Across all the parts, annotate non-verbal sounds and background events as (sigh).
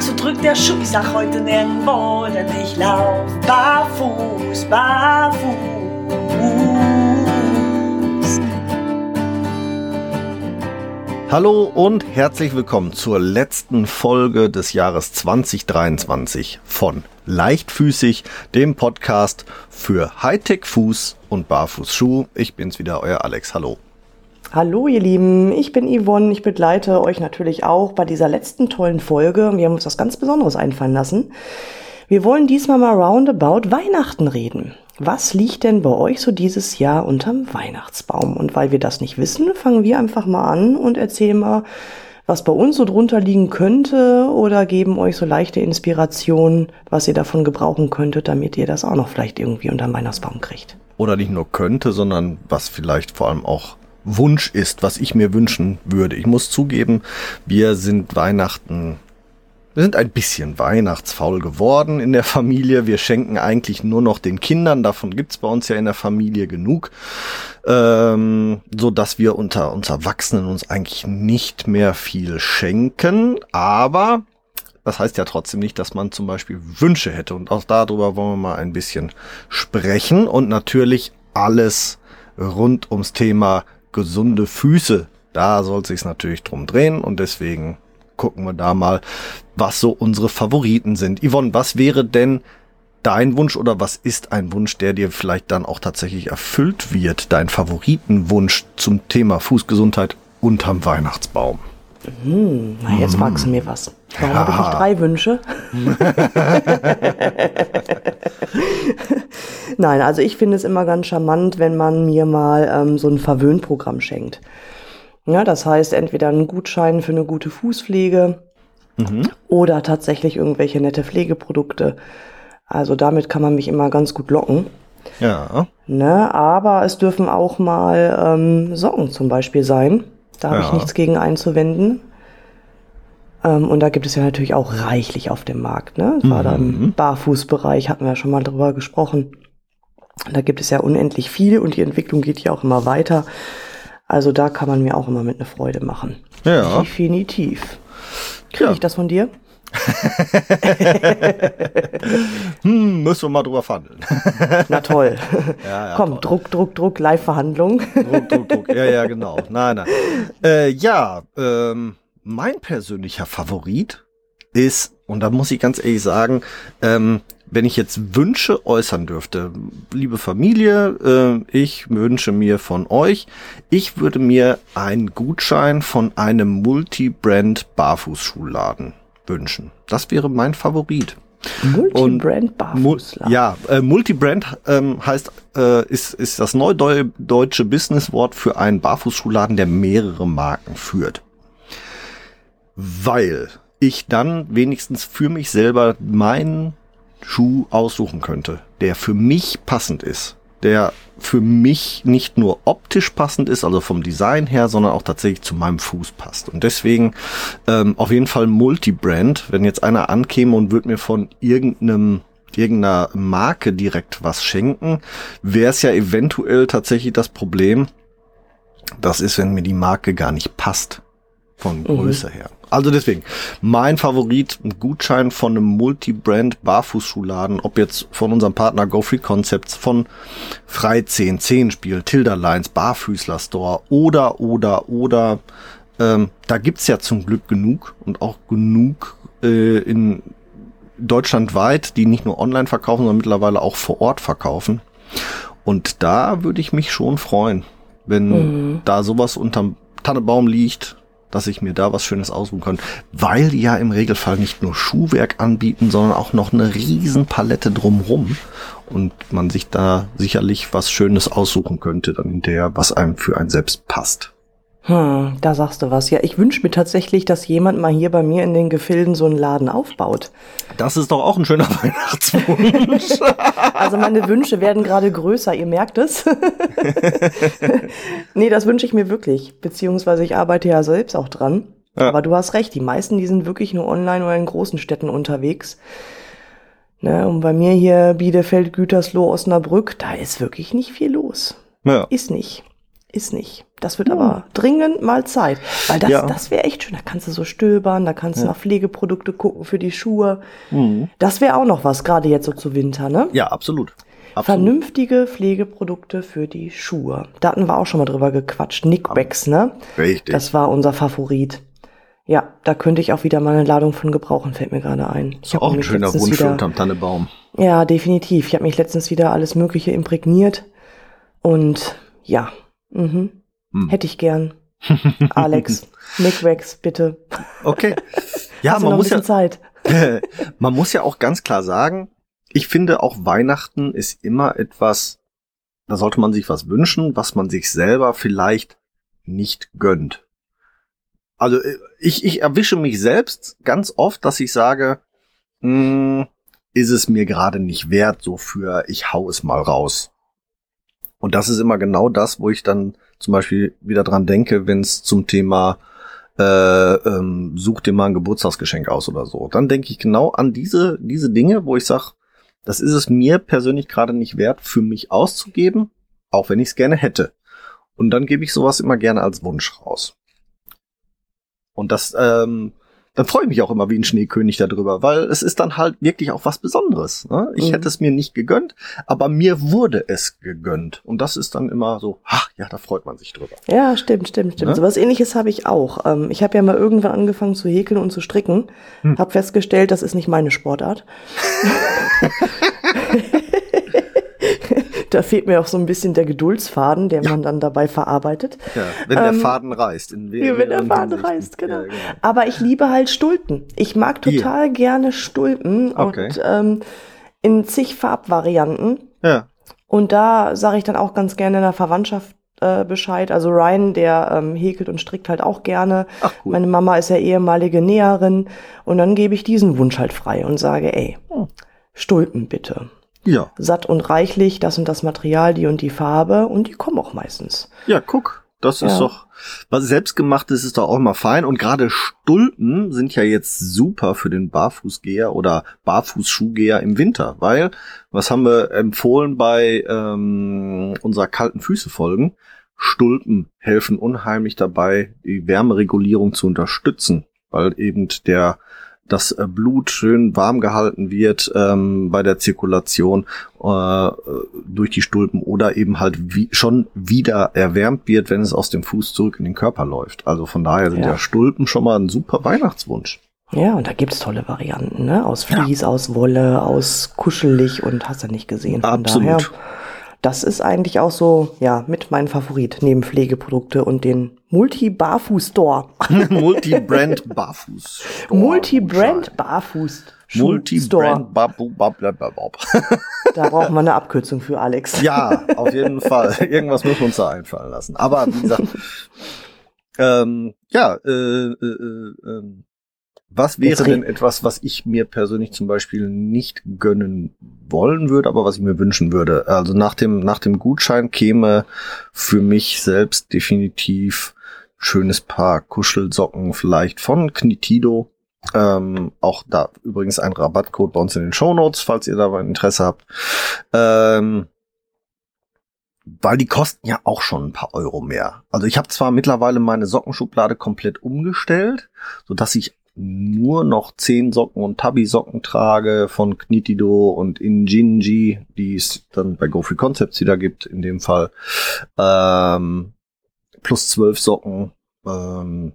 so drückt der Schuh. Ich sag heute nirgendwo, denn ich lauf barfuß, barfuß. Hallo und herzlich willkommen zur letzten Folge des Jahres 2023 von Leichtfüßig, dem Podcast für Hightech-Fuß und Barfußschuh. Ich bin's wieder, euer Alex. Hallo. Hallo ihr Lieben, ich bin Yvonne. Ich begleite euch natürlich auch bei dieser letzten tollen Folge. Wir haben uns was ganz Besonderes einfallen lassen. Wir wollen diesmal mal roundabout Weihnachten reden. Was liegt denn bei euch so dieses Jahr unterm Weihnachtsbaum? Und weil wir das nicht wissen, fangen wir einfach mal an und erzählen mal, was bei uns so drunter liegen könnte oder geben euch so leichte Inspirationen, was ihr davon gebrauchen könntet, damit ihr das auch noch vielleicht irgendwie unterm Weihnachtsbaum kriegt. Oder nicht nur könnte, sondern was vielleicht vor allem auch Wunsch ist, was ich mir wünschen würde. Ich muss zugeben, wir sind Weihnachten, wir sind ein bisschen weihnachtsfaul geworden in der Familie. Wir schenken eigentlich nur noch den Kindern, davon gibt's bei uns ja in der Familie genug, ähm, so dass wir unter uns Erwachsenen uns eigentlich nicht mehr viel schenken. Aber das heißt ja trotzdem nicht, dass man zum Beispiel Wünsche hätte. Und auch darüber wollen wir mal ein bisschen sprechen. Und natürlich alles rund ums Thema gesunde Füße. Da soll es sich natürlich drum drehen und deswegen gucken wir da mal, was so unsere Favoriten sind. Yvonne, was wäre denn dein Wunsch oder was ist ein Wunsch, der dir vielleicht dann auch tatsächlich erfüllt wird? Dein Favoritenwunsch zum Thema Fußgesundheit unterm Weihnachtsbaum? Hm, na, jetzt hm. wachsen mir was. Warum ja. habe ich nicht drei Wünsche? (laughs) Nein, also ich finde es immer ganz charmant, wenn man mir mal ähm, so ein Verwöhnprogramm schenkt. Ja, das heißt entweder einen Gutschein für eine gute Fußpflege mhm. oder tatsächlich irgendwelche nette Pflegeprodukte. Also damit kann man mich immer ganz gut locken. Ja. Ne, aber es dürfen auch mal ähm, Socken zum Beispiel sein. Da habe ja. ich nichts gegen einzuwenden. Ähm, und da gibt es ja natürlich auch reichlich auf dem Markt. Ne? Gerade mhm. im Barfußbereich hatten wir ja schon mal drüber gesprochen. Da gibt es ja unendlich viel und die Entwicklung geht ja auch immer weiter. Also da kann man mir auch immer mit eine Freude machen. Ja. Definitiv. Kriege ja. ich das von dir? (laughs) hm, müssen wir mal drüber verhandeln. Na toll. (laughs) Ja, ja, Komm, toll. Druck, Druck, Druck, Live-Verhandlung. Druck, Druck, Druck. Ja, ja, genau. Nein, nein. Äh, ja, ähm, mein persönlicher Favorit ist, und da muss ich ganz ehrlich sagen, ähm, wenn ich jetzt Wünsche äußern dürfte, liebe Familie, äh, ich wünsche mir von euch, ich würde mir einen Gutschein von einem Multi-Brand Barfußschuhladen wünschen. Das wäre mein Favorit. Multibrand Barfußladen. Ja, äh, Multibrand ähm, heißt äh, ist ist das neudeutsche Businesswort für einen Barfußschuhladen, der mehrere Marken führt. Weil ich dann wenigstens für mich selber meinen Schuh aussuchen könnte, der für mich passend ist der für mich nicht nur optisch passend ist, also vom Design her, sondern auch tatsächlich zu meinem Fuß passt. Und deswegen ähm, auf jeden Fall Multibrand. Wenn jetzt einer ankäme und würde mir von irgendeinem irgendeiner Marke direkt was schenken, wäre es ja eventuell tatsächlich das Problem, das ist, wenn mir die Marke gar nicht passt von. Größe mhm. her. Also deswegen, mein Favorit, ein Gutschein von einem Multi-Brand Barfußschuhladen, ob jetzt von unserem Partner Go Free Concepts, von Freizehn, Zehenspiel, Tilda Lines, Barfüßler Store oder, oder, oder, ähm, da gibt's ja zum Glück genug und auch genug äh, in deutschlandweit, die nicht nur online verkaufen, sondern mittlerweile auch vor Ort verkaufen. Und da würde ich mich schon freuen, wenn mhm. da sowas unterm Tannebaum liegt, dass ich mir da was Schönes aussuchen kann, weil die ja im Regelfall nicht nur Schuhwerk anbieten, sondern auch noch eine riesen Palette drumrum und man sich da sicherlich was Schönes aussuchen könnte, dann hinterher, was einem für einen selbst passt. Hm, da sagst du was. Ja, ich wünsche mir tatsächlich, dass jemand mal hier bei mir in den Gefilden so einen Laden aufbaut. Das ist doch auch ein schöner (laughs) Weihnachtswunsch. also meine Wünsche werden gerade größer, ihr merkt es. (laughs) nee, das wünsche ich mir wirklich. Beziehungsweise ich arbeite ja selbst auch dran. Ja. Aber du hast recht, die meisten, die sind wirklich nur online oder in großen Städten unterwegs. Ne, und bei mir hier Bielefeld, Gütersloh, Osnabrück, da ist wirklich nicht viel los. Ja. Ist nicht. Ist nicht. Das wird aber dringend mal Zeit. Weil das, Ja. das wäre echt schön. Da kannst du so stöbern, da kannst du nach Pflegeprodukte gucken für die Schuhe. Mhm. Das wäre auch noch was, gerade jetzt so zu Winter, ne? Ja, absolut. absolut. Vernünftige Pflegeprodukte für die Schuhe. Da hatten wir auch schon mal drüber gequatscht. Nickwax, ne? Richtig. Das war unser Favorit. Ja, da könnte ich auch wieder mal eine Ladung von gebrauchen, fällt mir gerade ein. Ich hab auch ein schöner Wunsch wieder, unterm Tannebaum. Ja, definitiv. Ich habe mich letztens wieder alles Mögliche imprägniert. Und ja, mhm. Hm. hätte ich gern. (laughs) Alex, Nickwax, bitte. Okay. (laughs) Ja, man muss ja, Zeit. (laughs) man muss ja auch ganz klar sagen, ich finde auch Weihnachten ist immer etwas, da sollte man sich was wünschen, was man sich selber vielleicht nicht gönnt. Also äh, ich, ich erwische mich selbst ganz oft, dass ich sage, mh, ist es mir gerade nicht wert, so für ich hau es mal raus. Und das ist immer genau das, wo ich dann zum Beispiel wieder dran denke, wenn es zum Thema äh, ähm, such dir mal ein Geburtstagsgeschenk aus oder so. Dann denke ich genau an diese, diese Dinge, wo ich sage, das ist es mir persönlich gerade nicht wert, für mich auszugeben, auch wenn ich es gerne hätte. Und dann gebe ich sowas immer gerne als Wunsch raus. Und das, ähm, dann freue ich mich auch immer wie ein Schneekönig darüber, weil es ist dann halt wirklich auch was Besonderes. Ne? Ich Mhm. hätte es mir nicht gegönnt, aber mir wurde es gegönnt. Und das ist dann immer so, ach ja, da freut man sich drüber. Ja, stimmt, stimmt, stimmt. Ne? So was ähnliches habe ich auch. Ähm, ich habe ja mal irgendwann angefangen zu häkeln und zu stricken. Hm. Hab festgestellt, das ist nicht meine Sportart. (laughs) da fehlt mir auch so ein bisschen der Geduldsfaden, den man dann dabei verarbeitet. Ja, wenn der Ähm, Faden reißt. In Ja, wenn der Faden Hinsichten. reißt, genau. Ja, genau. Aber ich liebe halt Stulpen. Ich mag Hier. total gerne Stulpen Okay. und ähm, in zig Farbvarianten. Ja. Und da sage ich dann auch ganz gerne in der Verwandtschaft äh, Bescheid. Also Ryan, der ähm, häkelt und strickt halt auch gerne. Ach, cool. Meine Mama ist ja ehemalige Näherin. Und dann gebe ich diesen Wunsch halt frei und sage, ey, Hm. Stulpen bitte. Ja. Satt und reichlich, das und das Material, die und die Farbe. Und die kommen auch meistens. Ja, guck. Das ist Ja. doch, was selbstgemachtes ist doch auch immer fein. Und gerade Stulpen sind ja jetzt super für den Barfußgeher oder Barfußschuhgeher im Winter. Weil, was haben wir empfohlen bei ähm, unserer kalten Füße-Folgen? Stulpen helfen unheimlich dabei, die Wärmeregulierung zu unterstützen. Weil eben der das äh, Blut schön warm gehalten wird ähm, bei der Zirkulation äh, durch die Stulpen oder eben halt wie, schon wieder erwärmt wird, wenn es aus dem Fuß zurück in den Körper läuft. Also von daher sind Ja. ja, Stulpen schon mal ein super Weihnachtswunsch. Ja, und da gibt's tolle Varianten, ne? Aus Vlies, aus Wolle, aus kuschelig und hast du nicht gesehen. Von Absolut. Daher, das ist eigentlich auch so, ja, mit meinem Favorit neben Pflegeprodukte und den Multi-Barfuß-Store. (laughs) Multi-Brand Barfuß. Multi-Brand Barfuß. Multi-Brand Babu Bablababab. (laughs) Da braucht man eine Abkürzung für Alex. Ja, auf jeden Fall. Irgendwas muss uns da einfallen lassen. Aber wie gesagt, ähm, ja, äh, äh, äh, ähm, was wäre denn etwas, was ich mir persönlich zum Beispiel nicht gönnen wollen würde, aber was ich mir wünschen würde? Also nach dem, nach dem Gutschein käme für mich selbst definitiv schönes Paar Kuschelsocken vielleicht von Knitido. Ähm, auch da übrigens ein Rabattcode bei uns in den Shownotes, falls ihr da mal Interesse habt. Ähm, weil die kosten ja auch schon ein paar Euro mehr. Also ich habe zwar mittlerweile meine Sockenschublade komplett umgestellt, so dass ich nur noch zehn Socken und Tabi-Socken trage von Knitido und Injinji, die es dann bei Go Free Concepts wieder gibt, in dem Fall. Ähm, plus zwölf Socken. Ähm,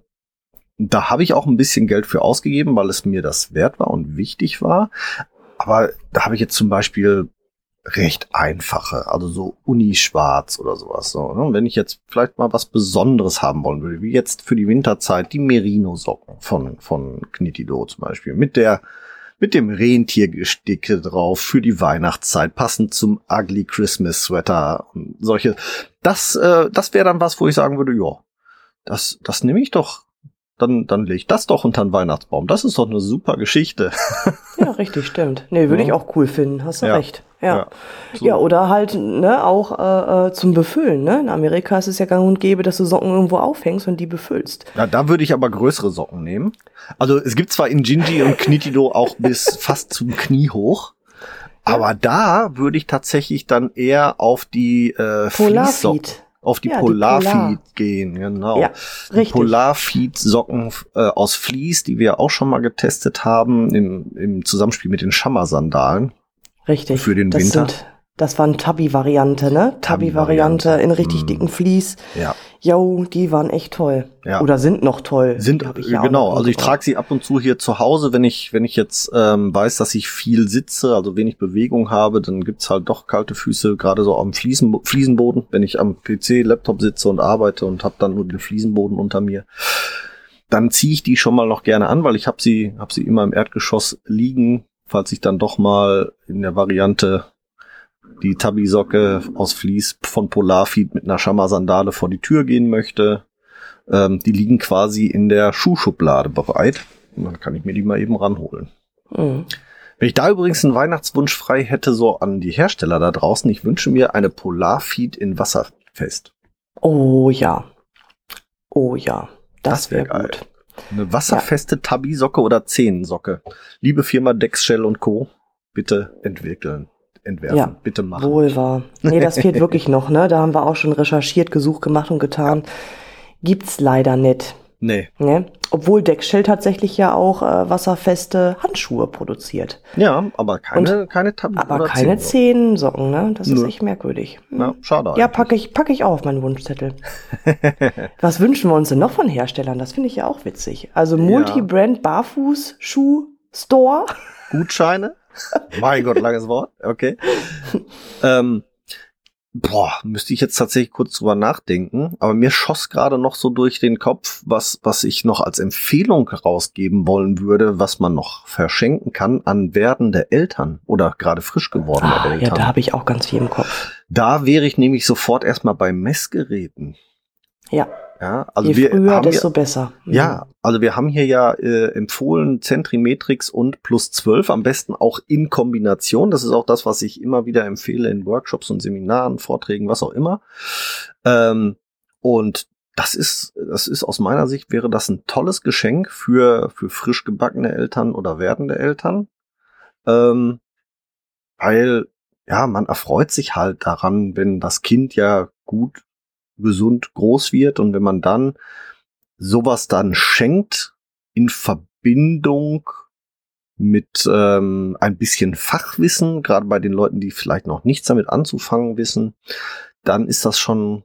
da habe ich auch ein bisschen Geld für ausgegeben, weil es mir das wert war und wichtig war. Aber da habe ich jetzt zum Beispiel recht einfache, also so Unischwarz oder sowas. So, ne? Und Wenn ich jetzt vielleicht mal was Besonderes haben wollen würde, wie jetzt für die Winterzeit die Merino-Socken von, von Knitido zum Beispiel, mit der mit dem Rentiergesticke drauf für die Weihnachtszeit, passend zum Ugly Christmas Sweater und solche. Das, äh, das wäre dann was, wo ich sagen würde, ja, das, das nehme ich doch. Dann, dann lege ich das doch unter den Weihnachtsbaum. Das ist doch eine super Geschichte. Ja, richtig, stimmt. Nee, würde Ja. ich auch cool finden, hast du Ja. recht. Ja. Ja. Ja, So. oder halt, ne, auch äh, äh, zum Befüllen, ne? In Amerika ist es ja gang und gäbe, dass du Socken irgendwo aufhängst und die befüllst. Ja, da würde ich aber größere Socken nehmen. Also es gibt zwar in Ginji und Knitido auch bis (laughs) fast zum Knie hoch, aber da würde ich tatsächlich dann eher auf die äh, Fließsocken. Polarfeed. auf die Ja, Polarfeed Polar. gehen, genau. Ja, Die richtig. Polarfeed-Socken äh, aus Vlies, die wir auch schon mal getestet haben, im, im Zusammenspiel mit den Schammer-Sandalen. Richtig. für den das Winter. Sind, das war eine Tabby-Variante, ne? Tabby-Variante in richtig Mm. dicken Vlies. Ja. Jo, die waren echt toll. Ja. Oder sind noch toll. Sind, ich ja genau, also ich trage sie ab und zu hier zu Hause, wenn ich, wenn ich jetzt ähm, weiß, dass ich viel sitze, also wenig Bewegung habe, dann gibt's halt doch kalte Füße, gerade so am Fliesen, Fliesenboden, wenn ich am PC, Laptop sitze und arbeite und habe dann nur den Fliesenboden unter mir. Dann ziehe ich die schon mal noch gerne an, weil ich habe sie, hab sie immer im Erdgeschoss liegen, falls ich dann doch mal in der Variante die Tabby-Socke aus Vlies von Polarfeed mit einer Schammer-Sandale vor die Tür gehen möchte. Ähm, die liegen quasi in der Schuhschublade bereit. Und dann kann ich mir die mal eben ranholen. Mhm. Wenn ich da übrigens einen Weihnachtswunsch frei hätte, so an die Hersteller da draußen, ich wünsche mir eine Polarfeed in Wasserfest. Oh ja. Oh ja. Das, Das wär wäre geil. gut. Eine wasserfeste Tabby-Socke oder Zehensocke. Liebe Firma Dexshell und Co., bitte entwickeln, entwerfen, Ja, bitte machen. Wohl wahr. Nee, das fehlt wirklich noch, ne? Da haben wir auch schon recherchiert, gesucht, gemacht und getan. Gibt's leider nicht. Nee. Ne? Obwohl Deckshell tatsächlich ja auch äh, wasserfeste Handschuhe produziert. Ja, aber keine, keine Tabby Aber keine Zehensocken. Ne? Das ist Nö. echt merkwürdig. Hm. Ja, schade. Ja, eigentlich. packe ich, packe ich auch auf meinen Wunschzettel. (laughs) Was wünschen wir uns denn noch von Herstellern? Das finde ich ja auch witzig. Also Multi-Brand Barfuß-Schuh-Store. Gutscheine. mein Gott, langes Wort. Okay. (laughs) ähm, boah, müsste ich jetzt tatsächlich kurz drüber nachdenken. Aber mir schoss gerade noch so durch den Kopf, was, was ich noch als Empfehlung rausgeben wollen würde, was man noch verschenken kann an werdende Eltern oder gerade frisch gewordene Ah, ja, Eltern. da habe ich auch ganz viel im Kopf. Da wäre ich nämlich sofort erstmal bei Messgeräten. Ja, Ja, also je wir früher, haben ja, desto besser. Mhm. ja, also wir haben hier ja äh, empfohlen Zentrimetrix und plus 12, am besten auch in Kombination. Das ist auch das, was ich immer wieder empfehle in Workshops und Seminaren, Vorträgen, was auch immer. Ähm, und das ist, das ist aus meiner Sicht wäre das ein tolles Geschenk für, für frisch gebackene Eltern oder werdende Eltern. Ähm, weil, ja, man erfreut sich halt daran, wenn das Kind ja gut, gesund groß wird und wenn man dann sowas dann schenkt in Verbindung mit ähm, ein bisschen Fachwissen, gerade bei den Leuten, die vielleicht noch nichts damit anzufangen wissen, dann ist das schon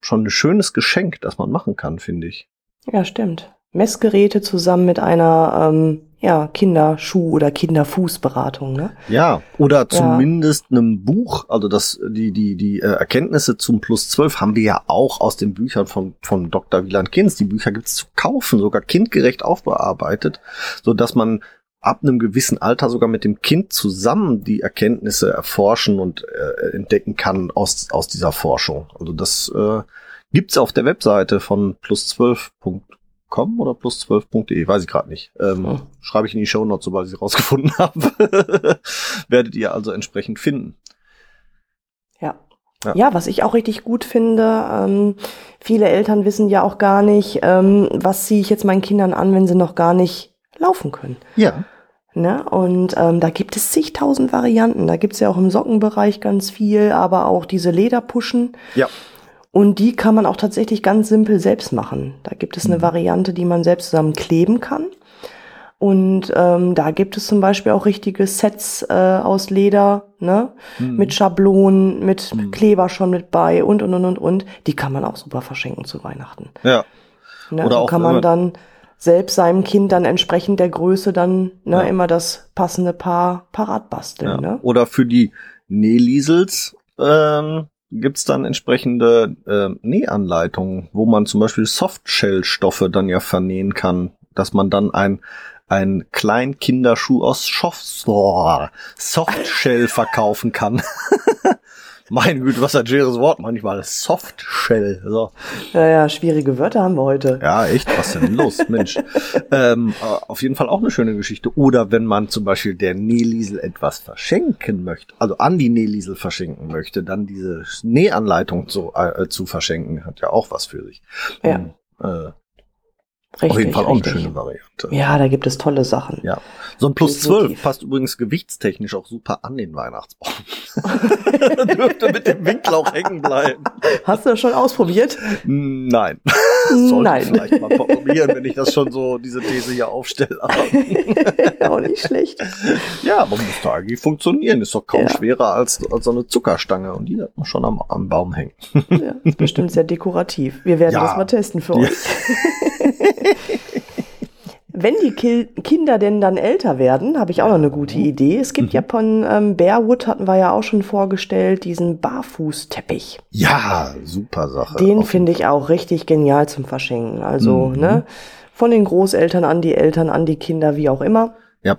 schon ein schönes Geschenk, das man machen kann, finde ich. Ja, stimmt. Messgeräte zusammen mit einer ähm, ja, Kinderschuh- oder Kinderfußberatung, ne? Ja, oder zumindest einem Buch, also das die die die äh, Erkenntnisse zum Plus 12 haben wir ja auch aus den Büchern von von Dr. Wieland Kinz. Die Bücher gibt's zu kaufen, sogar kindgerecht aufbearbeitet, so dass man ab einem gewissen Alter sogar mit dem Kind zusammen die Erkenntnisse erforschen und äh, entdecken kann aus aus dieser Forschung. Also das äh, gibt's auf der Webseite von plus12.com oder plus12.de, weiß ich gerade nicht. Ähm, Hm. Schreibe ich in die Show Notes, sobald ich sie rausgefunden (laughs) habe. Werdet ihr also entsprechend finden. Ja. Ja. ja. was ich auch richtig gut finde, ähm, viele Eltern wissen ja auch gar nicht, ähm, was ziehe ich jetzt meinen Kindern an, wenn sie noch gar nicht laufen können. Ja. Ne? Und ähm, da gibt es zigtausend Varianten. Da gibt es ja auch im Sockenbereich ganz viel, aber auch diese Lederpuschen. Ja. Und die kann man auch tatsächlich ganz simpel selbst machen. Da gibt es eine Mhm. Variante, die man selbst zusammen kleben kann. Und ähm, da gibt es zum Beispiel auch richtige Sets äh, aus Leder, ne? Mhm. Mit Schablonen, mit Mhm. Kleber schon mit bei und und und und und. Die kann man auch super verschenken zu Weihnachten. Ja. Ne? Oder so auch kann man- dann selbst seinem Kind dann entsprechend der Größe dann ne, Ja. immer das passende Paar parat basteln. ja. Ne? Oder für die Nähliesels ähm, gibt's dann entsprechende ähm, Nähanleitungen, wo man zum Beispiel Softshell-Stoffe dann ja vernähen kann, dass man dann ein ein kleinen Kinderschuh aus Softshell verkaufen kann. (laughs) Meine Güte, was ein schweres Wort manchmal. Softshell. So. Ja, ja, schwierige Wörter haben wir heute. Ja, echt, was denn los, Mensch. (laughs) ähm, äh, auf jeden Fall auch eine schöne Geschichte. Oder wenn man zum Beispiel der Nähliesel etwas verschenken möchte, also an die Nähliesel verschenken möchte, dann diese Nähanleitung zu, äh, zu verschenken, hat ja auch was für sich. Ja. Um, äh, Richtig, Auf jeden Fall auch eine richtig. schöne Variante. Ja, da gibt es tolle Sachen. Ja. So ein Plus Definitiv. 12 passt übrigens gewichtstechnisch auch super an den Weihnachtsbaum. (laughs) Dürfte mit dem Winkel auch hängen bleiben. Hast du das schon ausprobiert? Nein. Sollte Nein. ich vielleicht mal probieren, wenn ich das schon so, diese These hier aufstelle. (laughs) Auch nicht schlecht. ja, aber muss da eigentlich funktionieren. Ist doch kaum Ja. schwerer als, als so eine Zuckerstange. Und die hat man schon am, am Baum hängen. Ja, ist bestimmt sehr dekorativ. Wir werden Ja. das mal testen für Ja. euch. (laughs) Wenn die Ki Kinder denn dann älter werden, habe ich auch noch eine gute Idee. Es gibt ja von ähm, Bearwood, hatten wir ja auch schon vorgestellt, diesen Barfußteppich. Ja, super Sache. Den finde ich auch richtig genial zum Verschenken. Also, Mhm. ne, von den Großeltern an die Eltern, an die Kinder, wie auch immer. Ja.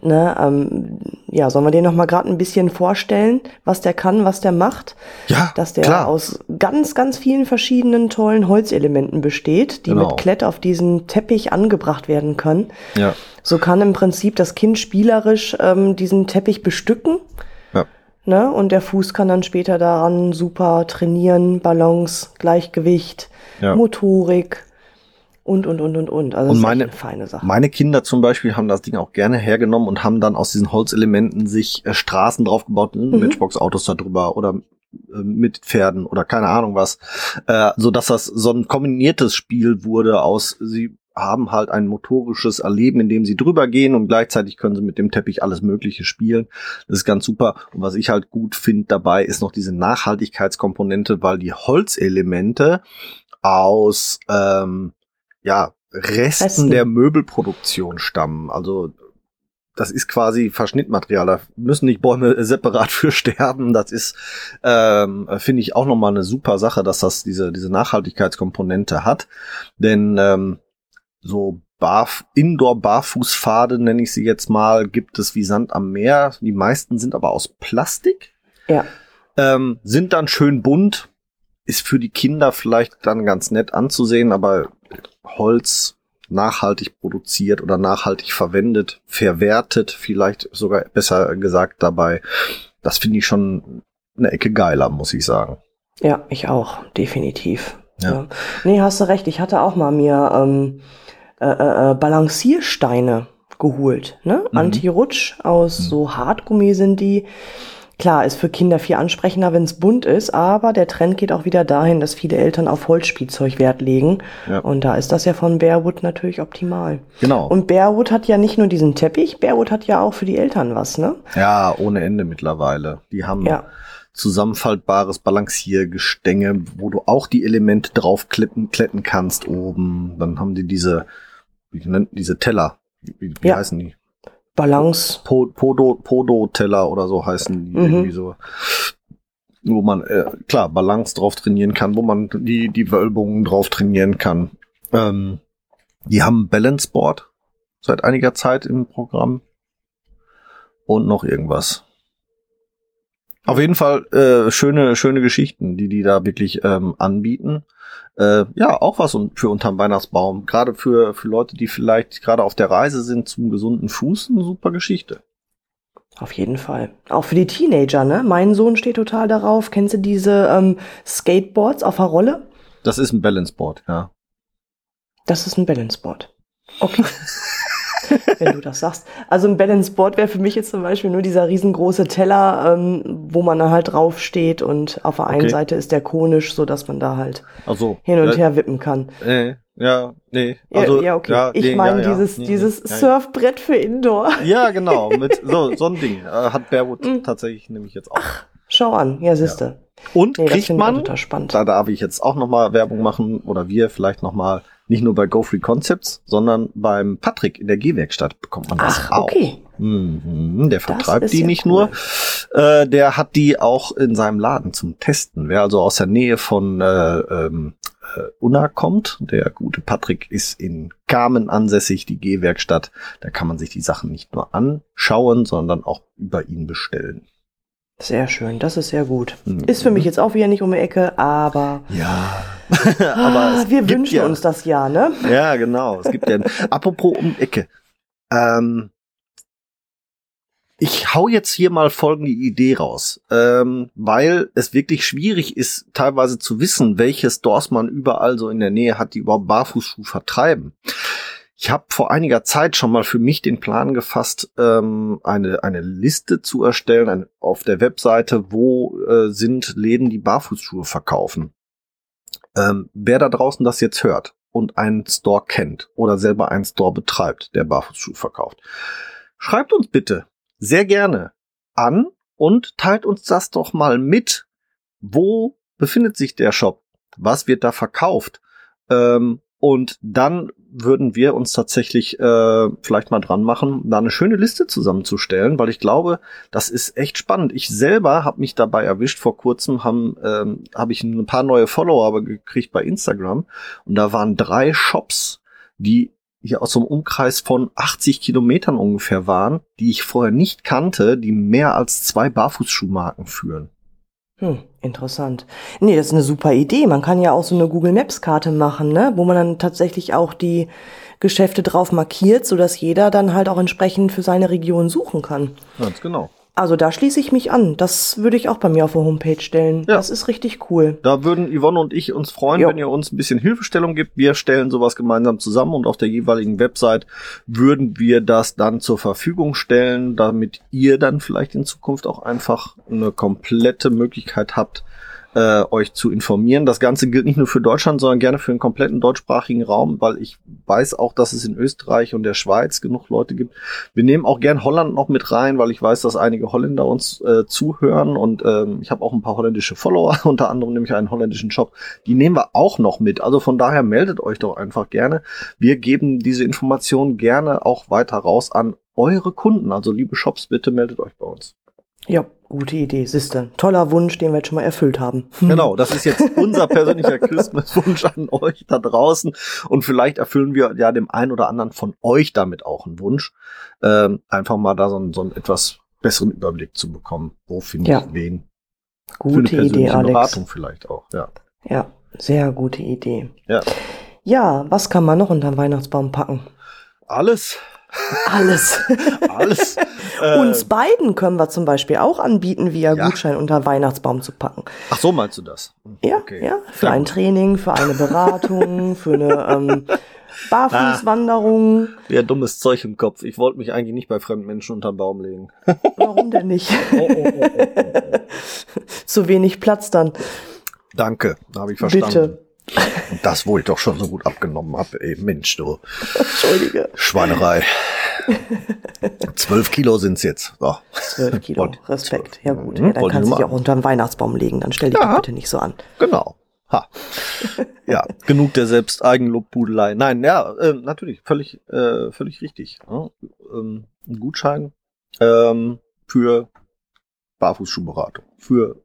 Ne, ähm, ja, sollen wir den noch mal gerade ein bisschen vorstellen, was der kann, was der macht? Ja, Dass der klar. aus ganz, ganz vielen verschiedenen tollen Holzelementen besteht, die Genau. mit Klett auf diesen Teppich angebracht werden können. Ja. So kann im Prinzip das Kind spielerisch ähm, diesen Teppich bestücken. Ja. Ne? Und der Fuß kann dann später daran super trainieren, Balance, Gleichgewicht, Ja. Motorik und, und, und, und, und. Also Und meine- feine Sache. Meine Kinder zum Beispiel haben das Ding auch gerne hergenommen und haben dann aus diesen Holzelementen sich äh, Straßen draufgebaut, mhm. Mhm. Matchbox-Autos da drüber oder äh, mit Pferden oder keine Ahnung was, äh, so dass das so ein kombiniertes Spiel wurde aus, sie haben halt ein motorisches Erleben, in dem sie drüber gehen und gleichzeitig können sie mit dem Teppich alles Mögliche spielen. Das ist ganz super. Und was ich halt gut finde dabei, ist noch diese Nachhaltigkeitskomponente, weil die Holzelemente aus ähm, ja, Resten, Resten. der Möbelproduktion stammen. Also das ist quasi Verschnittmaterial. Da müssen nicht Bäume (laughs) separat für sterben. Das ist, ähm, finde ich, auch nochmal eine super Sache, dass das diese, diese Nachhaltigkeitskomponente hat. Denn ähm, so Barf Indoor-Barfußpfade, nenne ich sie jetzt mal, gibt es wie Sand am Meer. Die meisten sind aber aus Plastik. Ja. Ähm, sind dann schön bunt. Ist für die Kinder vielleicht dann ganz nett anzusehen, aber Holz nachhaltig produziert oder nachhaltig verwendet, verwertet, vielleicht sogar besser gesagt dabei. Das finde ich schon eine Ecke geiler, muss ich sagen. Ja, ich auch, definitiv. Ja. Ja. Nee, hast du recht. Ich hatte auch mal mir ähm, äh, äh, Balanciersteine geholt. Ne? Mhm. Anti-Rutsch aus Mhm. so Hartgummi sind die. Klar, ist für Kinder viel ansprechender, wenn es bunt ist, aber der Trend geht auch wieder dahin, dass viele Eltern auf Holzspielzeug Wert legen. Ja. Und da ist das ja von Bearwood natürlich optimal. Genau. Und Bearwood hat ja nicht nur diesen Teppich, Bearwood hat ja auch für die Eltern was, ne? ja, ohne Ende mittlerweile. Die haben Ja. zusammenfaltbares Balanciergestänge, wo du auch die Elemente draufklippen, kletten kannst oben. Dann haben die diese, wie nennt diese Teller? Wie, wie Ja. heißen die? Balance. Po- Podo, Podo-Teller oder so heißen die Mhm. irgendwie so. Wo man, äh, klar, Balance drauf trainieren kann, wo man die, die Wölbungen drauf trainieren kann. Ähm, die haben Balance Board seit einiger Zeit im Programm. Und noch irgendwas. Auf jeden Fall äh, schöne, schöne Geschichten, die die da wirklich ähm, anbieten. Äh, ja, auch was für unterm Weihnachtsbaum. Gerade für, für Leute, die vielleicht gerade auf der Reise sind zum gesunden Fuß, eine super Geschichte. Auf jeden Fall. Auch für die Teenager, ne? Mein Sohn steht total darauf. Kennst du diese ähm, Skateboards auf der Rolle? Das ist ein Balance Board, ja. Das ist ein Balanceboard. Okay. (laughs) Wenn du das sagst. Also ein Balanceboard wäre für mich jetzt zum Beispiel nur dieser riesengroße Teller, ähm, wo man dann halt drauf steht und auf der einen Okay. Seite ist der konisch, so dass man da halt Also hin und äh, her wippen kann. Äh, ja, nee. Ja, Also, ja okay. ja, ich nee, meine ja, ja. dieses, Nee, dieses nee, ja, ja. Surfbrett für Indoor. Ja, genau. (laughs) Mit so, so ein Ding. Äh, hat Bearwood Mhm. tatsächlich nämlich jetzt auch. Schau an, ja, siehste. Und kriegt man, da darf ich jetzt auch nochmal Werbung machen, oder wir vielleicht nochmal, nicht nur bei Go Free Concepts, sondern beim Patrick in der G-Werkstatt bekommt man das Ach, auch. okay. Mhm, der vertreibt die ja nicht cool. nur, äh, der hat die auch in seinem Laden zum Testen. Wer also aus der Nähe von äh, ähm, äh, Unna kommt, der gute Patrick ist in Kamen ansässig, die G-Werkstatt. Da kann man sich die Sachen nicht nur anschauen, sondern auch über ihn bestellen. Sehr schön, das ist sehr gut. Mhm. Ist für mich jetzt auch wieder nicht um die Ecke, aber, Ja, (laughs) ah, es wir wünschen ja, uns das ja, ne? Ja, genau. Es gibt ja. (laughs) Apropos um Ecke. Ähm, Ich hau jetzt hier mal folgende Idee raus, ähm, weil es wirklich schwierig ist, teilweise zu wissen, welche Stores man überall so in der Nähe hat, die überhaupt Barfußschuhe vertreiben. Ich habe vor einiger Zeit schon mal für mich den Plan gefasst, ähm, eine, eine Liste zu erstellen eine, auf der Webseite, wo äh, sind Läden, die Barfußschuhe verkaufen. Ähm, wer da draußen das jetzt hört und einen Store kennt oder selber einen Store betreibt, der Barfußschuhe verkauft, schreibt uns bitte sehr gerne an und teilt uns das doch mal mit. Wo befindet sich der Shop? Was wird da verkauft? Ähm, und dann würden wir uns tatsächlich äh, vielleicht mal dran machen, da eine schöne Liste zusammenzustellen, weil ich glaube, das ist echt spannend. Ich selber habe mich dabei erwischt. Vor kurzem haben ähm, habe ich ein paar neue Follower gekriegt bei Instagram und da waren drei Shops, die hier aus so einem Umkreis von 80 Kilometern ungefähr waren, die ich vorher nicht kannte, die mehr als zwei Barfußschuhmarken führen. Hm, interessant. Nee, das ist eine super Idee. Man kann ja auch so eine Google Maps Karte machen, ne, wo man dann tatsächlich auch die Geschäfte drauf markiert, so dass jeder dann halt auch entsprechend für seine Region suchen kann. Ganz genau. Also da schließe ich mich an. Das würde ich auch bei mir auf der Homepage stellen. Ja. Das ist richtig cool. Da würden Yvonne und ich uns freuen, jo. wenn ihr uns ein bisschen Hilfestellung gibt. Wir stellen sowas gemeinsam zusammen und auf der jeweiligen Website würden wir das dann zur Verfügung stellen, damit ihr dann vielleicht in Zukunft auch einfach eine komplette Möglichkeit habt, äh, euch zu informieren. Das Ganze gilt nicht nur für Deutschland, sondern gerne für den kompletten deutschsprachigen Raum, weil ich weiß auch, dass es in Österreich und der Schweiz genug Leute gibt. Wir nehmen auch gern Holland noch mit rein, weil ich weiß, dass einige Holländer uns äh, zuhören und ähm, ich habe auch ein paar holländische Follower, (laughs) unter anderem nämlich einen holländischen Shop. Die nehmen wir auch noch mit. Also von daher meldet euch doch einfach gerne. Wir geben diese Informationen gerne auch weiter raus an eure Kunden. Also liebe Shops, bitte meldet euch bei uns. Ja, gute Idee. Siehste, toller Wunsch, den wir jetzt schon mal erfüllt haben. Genau, das ist jetzt unser persönlicher Christmas-Wunsch an euch da draußen. Und vielleicht erfüllen wir ja dem einen oder anderen von euch damit auch einen Wunsch. Ähm, einfach mal da so, einen, so einen etwas besseren Überblick zu bekommen. Wo finde ja. ich wen? Gute Idee, Alex. Beratung vielleicht auch, ja. Ja, sehr gute Idee. Ja. Ja, was kann man noch unter den Weihnachtsbaum packen? Alles. Alles. (laughs) Alles. (laughs) Uns beiden können wir zum Beispiel auch anbieten, via ja. Gutschein unter Weihnachtsbaum zu packen. Ach so meinst du das? Ja, okay. ja. Für ja. ein Training, für eine Beratung, (laughs) für eine ähm, Barfußwanderung. Ah, ja, dummes Zeug im Kopf. Ich wollte mich eigentlich nicht bei fremden Menschen unter den Baum legen. Warum denn nicht? Oh, oh, oh, oh. Zu wenig Platz dann. Danke, habe ich verstanden. Bitte. Und das, wo ich doch schon so gut abgenommen habe, ey, Mensch, du. Entschuldige. Schweinerei. Zwölf Kilo sind's jetzt. So. Zwölf Kilo, Respekt. Ja gut, ja, dann kannst du dich auch unter den Weihnachtsbaum legen, dann stell dich ja, bitte nicht so an. Genau. Ha. Ja, (laughs) genug der selbst Eigenlobbudelei. Nein, ja, äh, natürlich, völlig, äh, völlig richtig. Ja, ähm, ein Gutschein ähm, für Barfußschuhberatung, für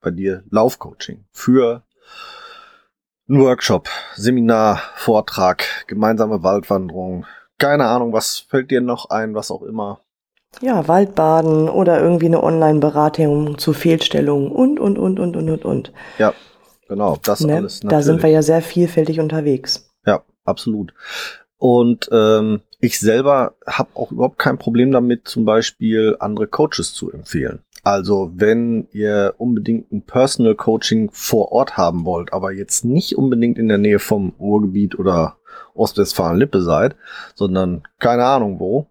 bei dir Laufcoaching, für ein Workshop, Seminar, Vortrag, gemeinsame Waldwanderung. Keine Ahnung, was fällt dir noch ein, was auch immer. Ja, Waldbaden oder irgendwie eine Online-Beratung zu Fehlstellungen und, und, und, und, und, und, und. Ja, genau, das ne? alles. Natürlich. Da sind wir ja sehr vielfältig unterwegs. Ja, absolut. Und ähm, ich selber habe auch überhaupt kein Problem damit, zum Beispiel andere Coaches zu empfehlen. Also wenn ihr unbedingt ein Personal Coaching vor Ort haben wollt, aber jetzt nicht unbedingt in der Nähe vom Ruhrgebiet oder Ostwestfalen-Lippe seid, sondern keine Ahnung wo,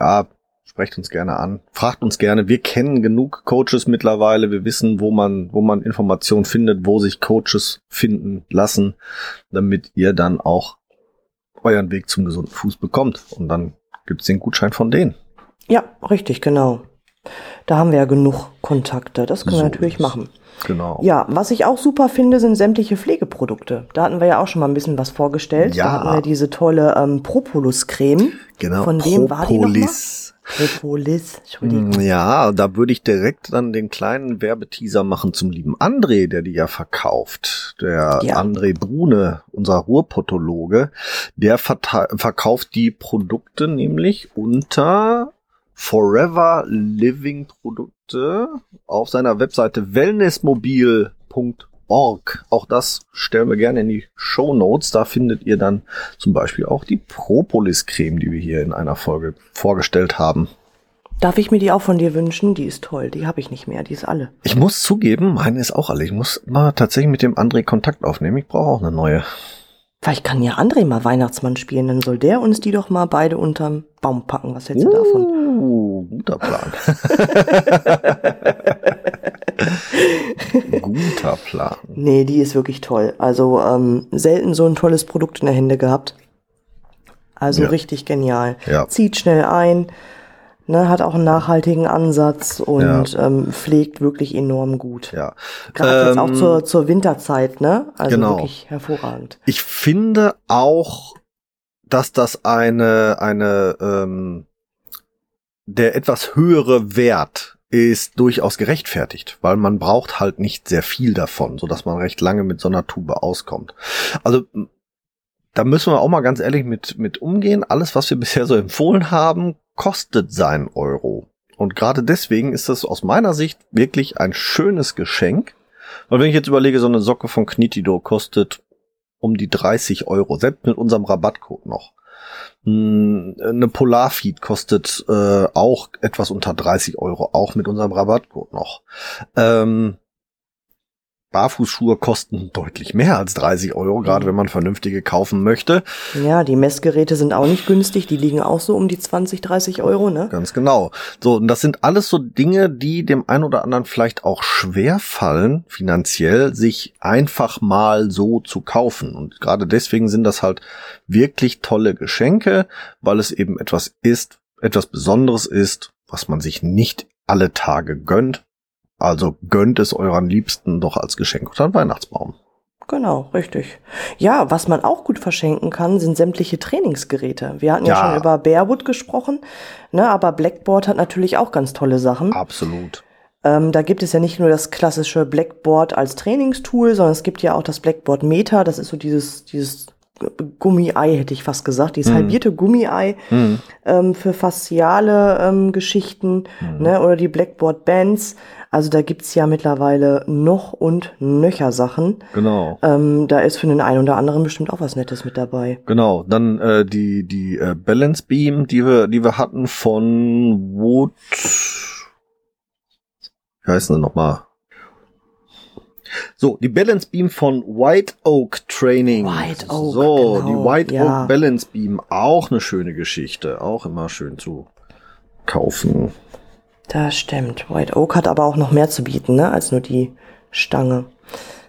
ja, sprecht uns gerne an, fragt uns gerne. Wir kennen genug Coaches mittlerweile. Wir wissen, wo man, wo man Informationen findet, wo sich Coaches finden lassen, damit ihr dann auch euren Weg zum gesunden Fuß bekommt. Und dann gibt's den Gutschein von denen. Ja, richtig, genau. Da haben wir ja genug Kontakte. Das können so wir natürlich machen. Genau. Ja, was ich auch super finde, sind sämtliche Pflegeprodukte. Da hatten wir ja auch schon mal ein bisschen was vorgestellt. Ja. Da hatten wir diese tolle ähm, Propolis-Creme. Genau. Von wem war die nochmal? Propolis, Entschuldigung. Hm, ja, da würde ich direkt dann den kleinen Werbeteaser machen zum lieben André, der die ja verkauft. Der ja. André Brune, unser Ruhrpotologe, der verkauft die Produkte nämlich unter Forever Living Produkte auf seiner Webseite wellnessmobil.org. Auch das stellen wir gerne in die Show Notes. Da findet ihr dann zum Beispiel auch die Propolis Creme, die wir hier in einer Folge vorgestellt haben. Darf ich mir die auch von dir wünschen? Die ist toll. Die habe ich nicht mehr. Die ist alle. Ich muss zugeben, meine ist auch alle. Ich muss mal tatsächlich mit dem André Kontakt aufnehmen. Ich brauche auch eine neue. Vielleicht kann ja André mal Weihnachtsmann spielen. Dann soll der uns die doch mal beide unterm Baum packen. Was hältst du davon? Uh, guter Plan. (laughs) (laughs) (laughs) guter Plan. Nee, die ist wirklich toll. Also ähm, selten so ein tolles Produkt in der Hände gehabt. Also Ja. richtig genial. Ja. Zieht schnell ein, ne, hat auch einen nachhaltigen Ansatz und ähm, pflegt wirklich enorm gut. Ja. Gerade jetzt auch Ähm, zur, zur Winterzeit, ne? Also genau. wirklich hervorragend. Ich finde auch, dass das eine, eine, ähm, der etwas höhere Wert ist durchaus gerechtfertigt, weil man braucht halt nicht sehr viel davon, so dass man recht lange mit so einer Tube auskommt. Also, da müssen wir auch mal ganz ehrlich mit, mit umgehen. Alles, was wir (laughs) bisher so empfohlen haben, kostet seinen Euro. Und gerade deswegen ist das aus meiner Sicht wirklich ein schönes Geschenk. Weil wenn ich jetzt überlege, so eine Socke von Knitido kostet um die 30 Euro, selbst mit unserem Rabattcode noch. Hm, Eine Polarfeed kostet äh, auch etwas unter 30 Euro, auch mit unserem Rabattcode noch. Ähm, Barfußschuhe kosten deutlich mehr als 30 Euro, gerade wenn man vernünftige kaufen möchte. Ja, die Messgeräte sind auch nicht günstig. Die liegen auch so um die 20, 30 Euro, ne? Ganz genau. So, und das sind alles so Dinge, die dem einen oder anderen vielleicht auch schwer fallen, finanziell, sich einfach mal so zu kaufen. Und gerade deswegen sind das halt wirklich tolle Geschenke, weil es eben etwas ist, etwas Besonderes ist, was man sich nicht alle Tage gönnt. Also gönnt es euren Liebsten doch als Geschenk unter den Weihnachtsbaum. Genau, richtig. Ja, was man auch gut verschenken kann, sind sämtliche Trainingsgeräte. Wir hatten ja, Ja. schon über Bearwood gesprochen, ne, aber Blackboard hat natürlich auch ganz tolle Sachen. Absolut. Ähm, da gibt es ja nicht nur das klassische Blackboard als Trainingstool, sondern es gibt ja auch das Blackboard Meta. Das ist so dieses, dieses Gummi-Ei, hätte ich fast gesagt, dieses halbierte Gummi-Ei Hm. ähm, für fasziale ähm, Geschichten ne, oder die Blackboard Bands. Also da gibt's ja mittlerweile noch und nöcher Sachen. Genau. Ähm, da ist für den einen oder anderen bestimmt auch was Nettes mit dabei. Genau, dann äh, die die äh, Balance Beam, die wir die wir hatten von Wood. Wie heißen sie nochmal? So, die Balance Beam von White Oak Training. White Oak, So, genau, die White ja. Oak Balance Beam, auch eine schöne Geschichte, auch immer schön zu kaufen. Das stimmt. White Oak hat aber auch noch mehr zu bieten, ne, als nur die Stange.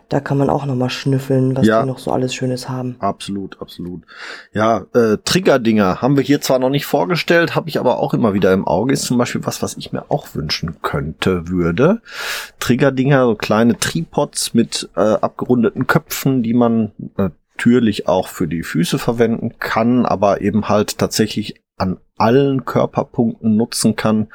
Da kann man auch noch mal schnüffeln, was Ja. die noch so alles Schönes haben. Absolut, absolut. Ja, äh, Trigger-Dinger haben wir hier zwar noch nicht vorgestellt, habe ich aber auch immer wieder im Auge. Ist zum Beispiel was, was ich mir auch wünschen könnte, würde. Trigger-Dinger, so kleine Tripods mit äh, abgerundeten Köpfen, die man natürlich auch für die Füße verwenden kann, aber eben halt tatsächlich an allen Körperpunkten nutzen kann.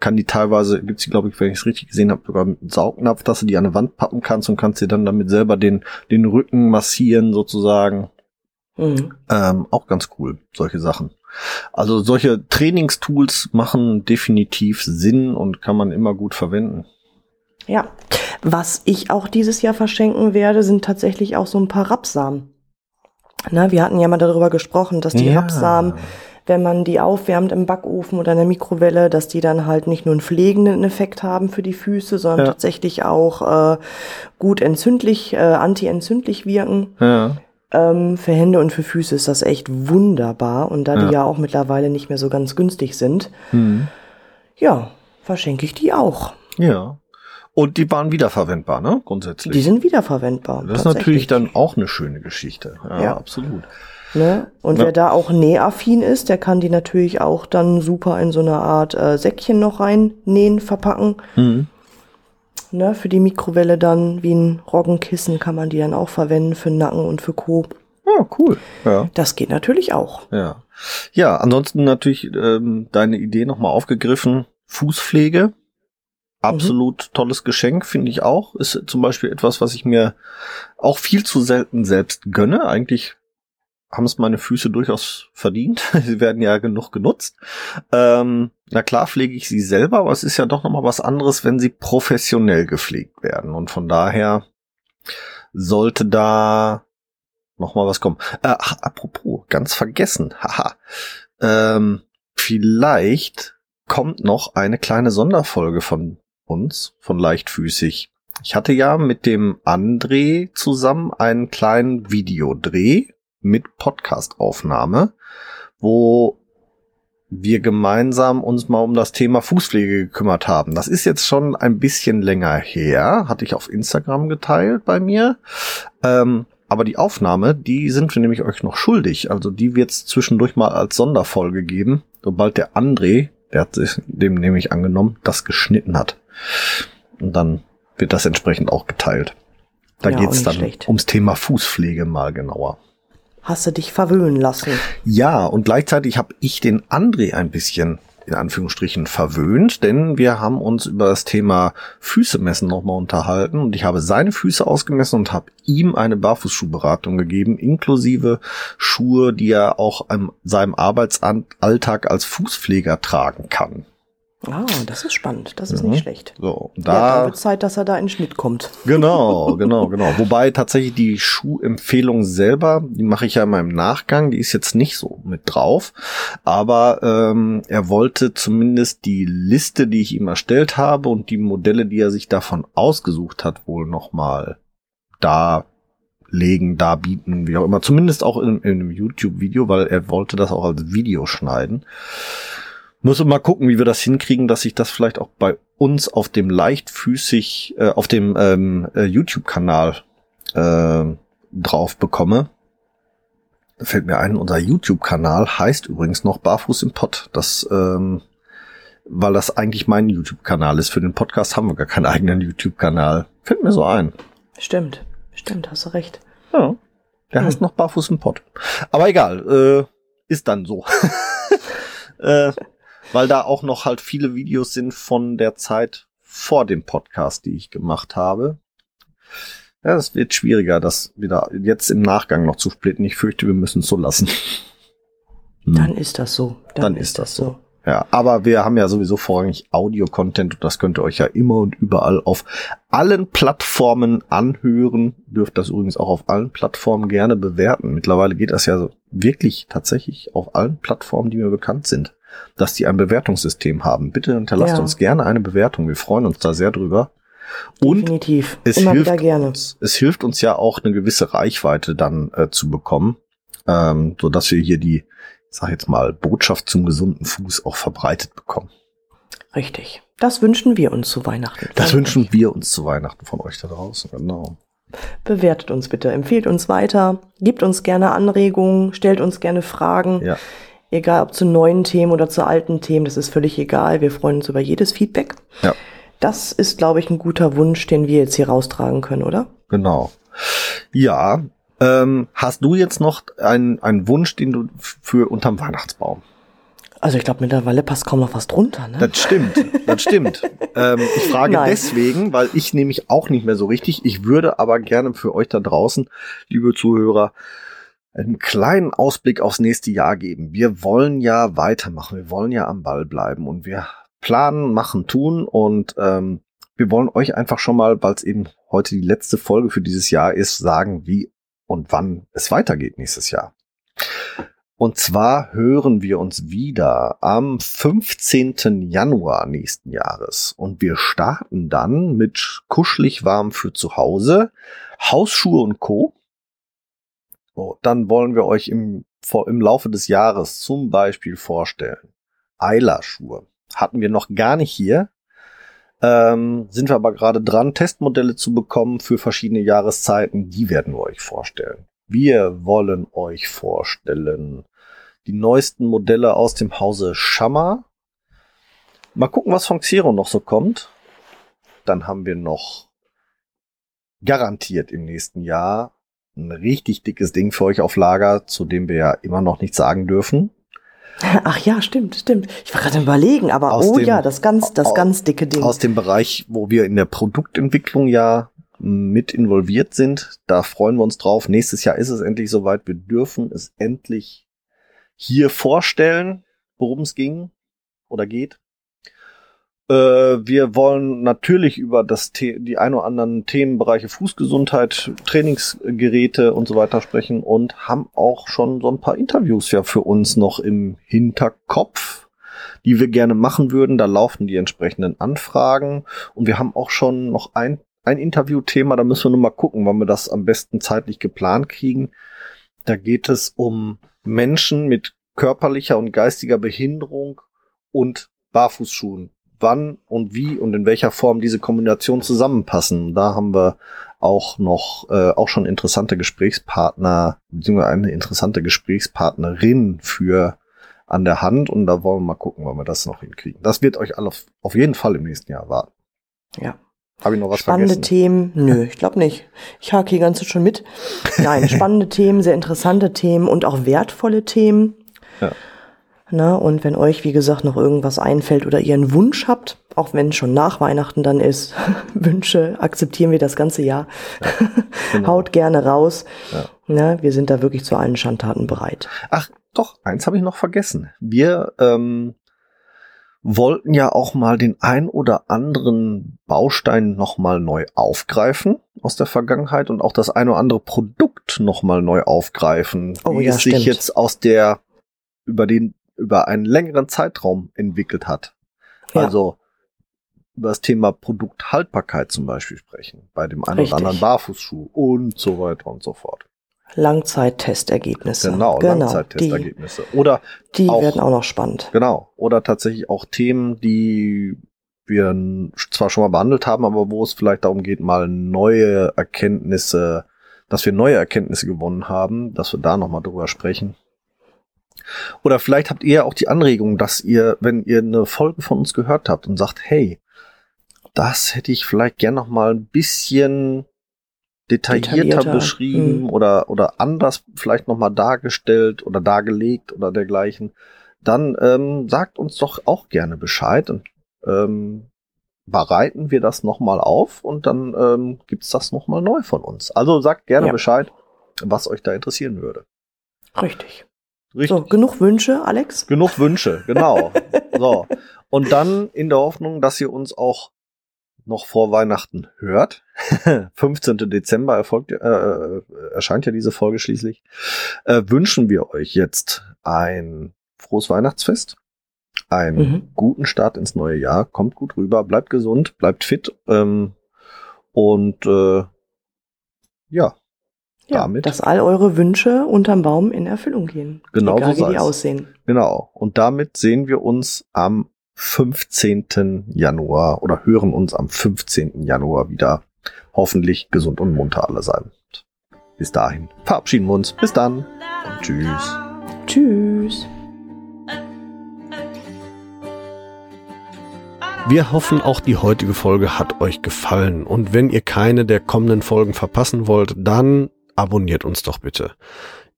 Kann die teilweise, gibt's die, glaube ich, wenn ich es richtig gesehen habe, sogar mit einem Saugnapf, dass du die an eine Wand pappen kannst und kannst dir dann damit selber den, den Rücken massieren sozusagen. Mhm. Ähm, auch ganz cool, solche Sachen. Also solche Trainingstools machen definitiv Sinn und kann man immer gut verwenden. Ja. Was ich auch dieses Jahr verschenken werde, sind tatsächlich auch so ein paar Rapsamen. Na, wir hatten ja mal darüber gesprochen, dass die Ja. Rapsamen, wenn man die aufwärmt im Backofen oder in der Mikrowelle, dass die dann halt nicht nur einen pflegenden Effekt haben für die Füße, sondern Ja. tatsächlich auch äh, gut entzündlich, äh, anti-entzündlich wirken. Ja. Ähm, für Hände und für Füße ist das echt wunderbar. Und da Ja. die ja auch mittlerweile nicht mehr so ganz günstig sind, Hm. ja, verschenke ich die auch. Ja. Und die waren wiederverwendbar, ne? Grundsätzlich. Die sind wiederverwendbar. das ist natürlich dann auch eine schöne Geschichte. Ja, Ja. absolut. Ne? Und Ja. wer da auch nähaffin ist, der kann die natürlich auch dann super in so eine Art äh, Säckchen noch reinnähen, verpacken. Hm. Ne? Für die Mikrowelle dann wie ein Roggenkissen kann man die dann auch verwenden für Nacken und für Co. Ja, cool. Ja. Das geht natürlich auch. Ja. Ja, ansonsten natürlich ähm, deine Idee nochmal aufgegriffen. Fußpflege. Absolut tolles Geschenk, finde ich auch. Ist zum Beispiel etwas, was ich mir auch viel zu selten selbst gönne. Eigentlich haben es meine Füße durchaus verdient. (laughs) Sie werden ja genug genutzt. Ähm, na klar pflege ich sie selber, aber es ist ja doch nochmal was anderes, wenn sie professionell gepflegt werden. Und von daher sollte da noch mal was kommen. Äh, ach, apropos, ganz vergessen. (laughs) Haha. Ähm, vielleicht kommt noch eine kleine Sonderfolge von uns, von Leichtfüßig. Ich hatte ja mit dem André zusammen einen kleinen Videodreh mit Podcastaufnahme, wo wir gemeinsam uns mal um das Thema Fußpflege gekümmert haben. Das ist jetzt schon ein bisschen länger her, hatte ich auf Instagram geteilt bei mir. Ähm, aber die Aufnahme, die sind wir nämlich euch noch schuldig. Also die wird es zwischendurch mal als Sonderfolge geben, sobald der André, der hat sich dem nämlich angenommen, das geschnitten hat. Und dann wird das entsprechend auch geteilt. Da Ja, geht's dann schlecht. ums Thema Fußpflege mal genauer. Hast du dich verwöhnen lassen? Ja, und gleichzeitig habe ich den André ein bisschen in Anführungsstrichen verwöhnt, denn wir haben uns über das Thema Füße messen nochmal unterhalten und ich habe seine Füße ausgemessen und habe ihm eine Barfußschuhberatung gegeben, inklusive Schuhe, die er auch in seinem Arbeitsalltag als Fußpfleger tragen kann. Ah, das ist spannend. Das ist Mhm. nicht schlecht. So, Ja, da dann wird Zeit, dass er da in den Schnitt kommt. Genau, (laughs) genau, genau. Wobei tatsächlich die Schuhempfehlung selber, die mache ich ja immer im Nachgang, die ist jetzt nicht so mit drauf. Aber ähm, er wollte zumindest die Liste, die ich ihm erstellt habe und die Modelle, die er sich davon ausgesucht hat, wohl nochmal da legen, da bieten, wie auch immer. Zumindest auch in, in einem YouTube-Video, weil er wollte das auch als Video schneiden. Muss mal gucken, wie wir das hinkriegen, dass ich das vielleicht auch bei uns auf dem leichtfüßig, äh, auf dem ähm, äh, YouTube-Kanal äh, drauf bekomme. Da fällt mir ein, unser YouTube-Kanal heißt übrigens noch Barfuß im Pott. Das, ähm, weil das eigentlich mein YouTube-Kanal ist. Für den Podcast haben wir gar keinen eigenen YouTube-Kanal. Fällt mir so ein. Stimmt, stimmt, hast du recht. Ja. Der Hm. heißt noch Barfuß im Pott. Aber egal, äh, ist dann so. (laughs) äh, weil da auch noch halt viele Videos sind von der Zeit vor dem Podcast, die ich gemacht habe. Ja, es wird schwieriger, das wieder jetzt im Nachgang noch zu splitten. Ich fürchte, wir müssen es so lassen. Hm. Dann ist das so. Dann ist das so. Ja, aber wir haben ja sowieso vorrangig Audio-Content und das könnt ihr euch ja immer und überall auf allen Plattformen anhören. Dürft das übrigens auch auf allen Plattformen gerne bewerten. Mittlerweile geht das ja so wirklich tatsächlich auf allen Plattformen, die mir bekannt sind, dass die ein Bewertungssystem haben. Bitte hinterlasst Ja. uns gerne eine Bewertung. Wir freuen uns da sehr drüber. Und Definitiv. es Immer hilft uns, es hilft uns ja auch eine gewisse Reichweite dann äh, zu bekommen, ähm, so dass wir hier die, ich sag jetzt mal, Botschaft zum gesunden Fuß auch verbreitet bekommen. Richtig. Das wünschen wir uns zu Weihnachten. Das wünschen euch. wir uns zu Weihnachten von euch da draußen, genau. Bewertet uns bitte, empfiehlt uns weiter, gebt uns gerne Anregungen, stellt uns gerne Fragen. Ja, Egal ob zu neuen Themen oder zu alten Themen, das ist völlig egal. Wir freuen uns über jedes Feedback. ja, Das ist, glaube ich, ein guter Wunsch, den wir jetzt hier raustragen können, oder? genau. Ja, ähm, hast du jetzt noch einen, einen Wunsch, den du für unterm Weihnachtsbaum? Also ich glaube, mittlerweile passt kaum noch was drunter, ne? Das stimmt, das stimmt. (laughs) ähm, ich frage Nein. deswegen, weil ich nämlich auch nicht mehr so richtig. Ich würde aber gerne für euch da draußen, liebe Zuhörer, einen kleinen Ausblick aufs nächste Jahr geben. Wir wollen ja weitermachen, wir wollen ja am Ball bleiben und wir planen, machen, tun und ähm, wir wollen euch einfach schon mal, weil es eben heute die letzte Folge für dieses Jahr ist, sagen, wie und wann es weitergeht nächstes Jahr. Und zwar hören wir uns wieder am 15. Januar nächsten Jahres. Und wir starten dann mit kuschelig warm für zu Hause, Hausschuhe und Co. Dann wollen wir euch im, im Laufe des Jahres zum Beispiel vorstellen. Eila-Schuhe. Hatten wir noch gar nicht hier. Ähm, sind wir aber gerade dran, Testmodelle zu bekommen für verschiedene Jahreszeiten. Die werden wir euch vorstellen. Wir wollen euch vorstellen die neuesten Modelle aus dem Hause Schammer. Mal gucken, was von Xero noch so kommt. Dann haben wir noch garantiert im nächsten Jahr ein richtig dickes Ding für euch auf Lager, zu dem wir ja immer noch nichts sagen dürfen. Ach ja, stimmt, stimmt. Ich war gerade überlegen, aber Aus oh dem- ja, das ganz, das au- ganz dicke Ding. Aus dem Bereich, wo wir in der Produktentwicklung ja mit involviert sind. Da freuen wir uns drauf. Nächstes Jahr ist es endlich soweit. Wir dürfen es endlich hier vorstellen, worum es ging oder geht. Äh, wir wollen natürlich über das The die ein oder anderen Themenbereiche Fußgesundheit, Trainingsgeräte und so weiter sprechen und haben auch schon so ein paar Interviews ja für uns noch im Hinterkopf. die wir gerne machen würden. Da laufen die entsprechenden Anfragen und wir haben auch schon noch ein, ein Interviewthema, da müssen wir nur mal gucken, wann wir das am besten zeitlich geplant kriegen. Da geht es um Menschen mit körperlicher und geistiger Behinderung und Barfußschuhen. Wann und wie und in welcher Form diese Kombination zusammenpassen. Da haben wir auch noch äh, auch schon interessante Gesprächspartner beziehungsweise eine interessante Gesprächspartnerin für an der Hand und da wollen wir mal gucken, wann wir das noch hinkriegen. Das wird euch alle auf, auf jeden Fall im nächsten Jahr warten. Ja. Habe ich noch was spannende vergessen? Themen? Nö, ich glaube nicht. Ich hake hier ganz schon mit. Nein, (laughs) spannende Themen, sehr interessante Themen und auch wertvolle Themen. Ja. Na, und wenn euch, wie gesagt, noch irgendwas einfällt oder ihr einen Wunsch habt, auch wenn schon nach Weihnachten dann ist, (laughs) Wünsche akzeptieren wir das ganze Jahr. (laughs) genau. Haut gerne raus. Ja. Na, wir sind da wirklich zu allen Schandtaten bereit. Ach, doch, eins habe ich noch vergessen. Wir ähm, wollten ja auch mal den ein oder anderen Baustein nochmal neu aufgreifen aus der Vergangenheit und auch das ein oder andere Produkt nochmal neu aufgreifen, Oh wie ja, es sich stimmt. jetzt aus der über den über einen längeren Zeitraum entwickelt hat. Ja. Also über das Thema Produkthaltbarkeit zum Beispiel sprechen, bei dem einen Richtig. oder anderen Barfußschuh und so weiter und so fort. Langzeittestergebnisse. Genau, Die, Langzeittestergebnisse. Oder die Auch- werden auch noch spannend. Genau. Oder tatsächlich auch Themen, die wir zwar schon mal behandelt haben, aber wo es vielleicht darum geht, mal neue Erkenntnisse, dass wir neue Erkenntnisse gewonnen haben, dass wir da nochmal drüber sprechen. Oder vielleicht habt ihr auch die Anregung, dass ihr, wenn ihr eine Folge von uns gehört habt und sagt, hey, das hätte ich vielleicht gern noch mal ein bisschen detaillierter, Detaillierter, beschrieben hm. oder, oder anders vielleicht noch mal dargestellt oder dargelegt oder dergleichen, dann ähm, sagt uns doch auch gerne Bescheid und ähm, bereiten wir das noch mal auf und dann ähm, gibt's das noch mal neu von uns. Also sagt gerne Ja. Bescheid, was euch da interessieren würde. Richtig. Richtig. So, genug Wünsche, Alex? Genug Wünsche, genau. (laughs) so. Und dann in der Hoffnung, dass ihr uns auch noch vor Weihnachten hört. (laughs) 15. Dezember erfolgt, äh, äh, erscheint ja diese Folge schließlich. Äh, wünschen wir euch jetzt ein frohes Weihnachtsfest, einen Mhm. guten Start ins neue Jahr. Kommt gut rüber, bleibt gesund, bleibt fit. Ähm, und äh, ja, Ja, Damit- dass all eure Wünsche unterm Baum in Erfüllung gehen. Genau Egal, so wie die aussehen. Genau. Und damit sehen wir uns am 15. Januar oder hören uns am 15. Januar wieder. Hoffentlich gesund und munter alle sein. Bis dahin verabschieden wir uns. Bis dann. Und tschüss. Tschüss. Wir hoffen, auch die heutige Folge hat euch gefallen. Und wenn ihr keine der kommenden Folgen verpassen wollt, dann abonniert uns doch bitte.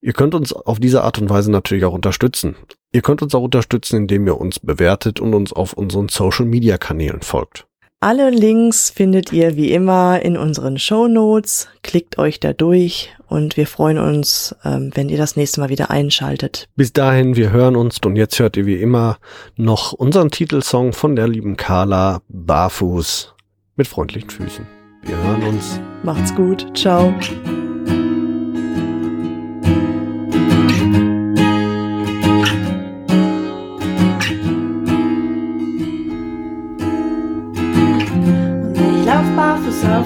Ihr könnt uns auf diese Art und Weise natürlich auch unterstützen. Ihr könnt uns auch unterstützen, indem ihr uns bewertet und uns auf unseren Social-Media-Kanälen folgt. Alle Links findet ihr wie immer in unseren Show Notes. Klickt euch da durch und wir freuen uns, ähm, wenn ihr das nächste Mal wieder einschaltet. Bis dahin, wir hören uns und jetzt hört ihr wie immer noch unseren Titelsong von der lieben Carla Barfuß mit freundlichen Füßen. Wir hören uns. Macht's gut. Ciao.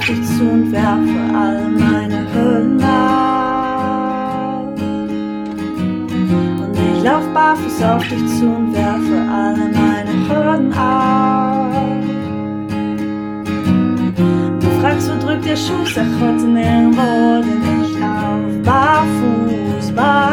Auf dich zu und werfe all meine Hüllen ab. Und ich lauf barfuß auf dich zu und werfe alle meine Hürden ab. Du fragst, wo drückt der Schuh? Sag heute nirgendwo, denn ich lauf barfuß, barfuß.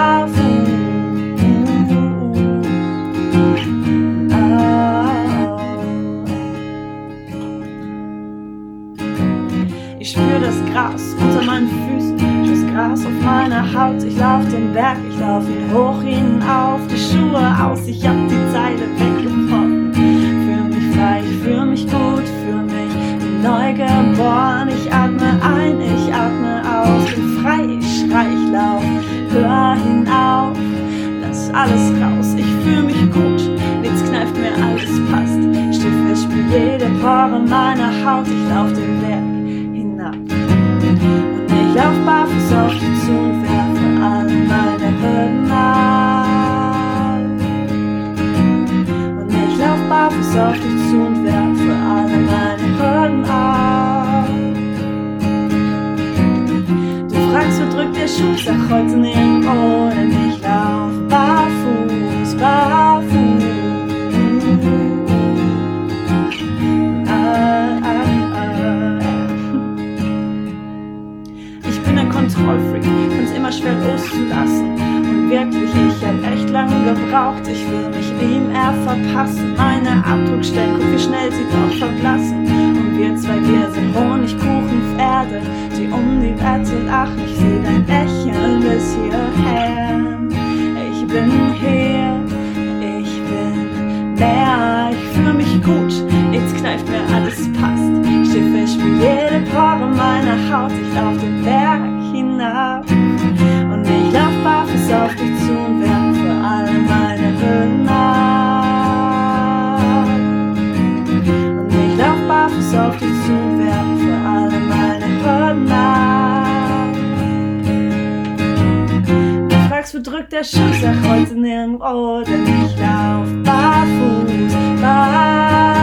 Lange gebraucht. Ich will mich ihm eher verpassen. Meine Abdruckstellen, guck wie schnell sie doch verblassen. Und wir zwei, wir sind Honigkuchenpferde, die um die Wette lachen. Ich seh dein Lächeln bis hierher. Ich bin hier, ich bin mehr, ich fühle mich gut. Jetzt kneift mir alles passt. Schiffe spiel jede Pore meiner Haut. Ich lauf den Berg hinab. Und ich lauf barfuß auf dich du drückt der Schuss, er kreuzt nirgendwo, denn ich lauf barfuß, barfuß.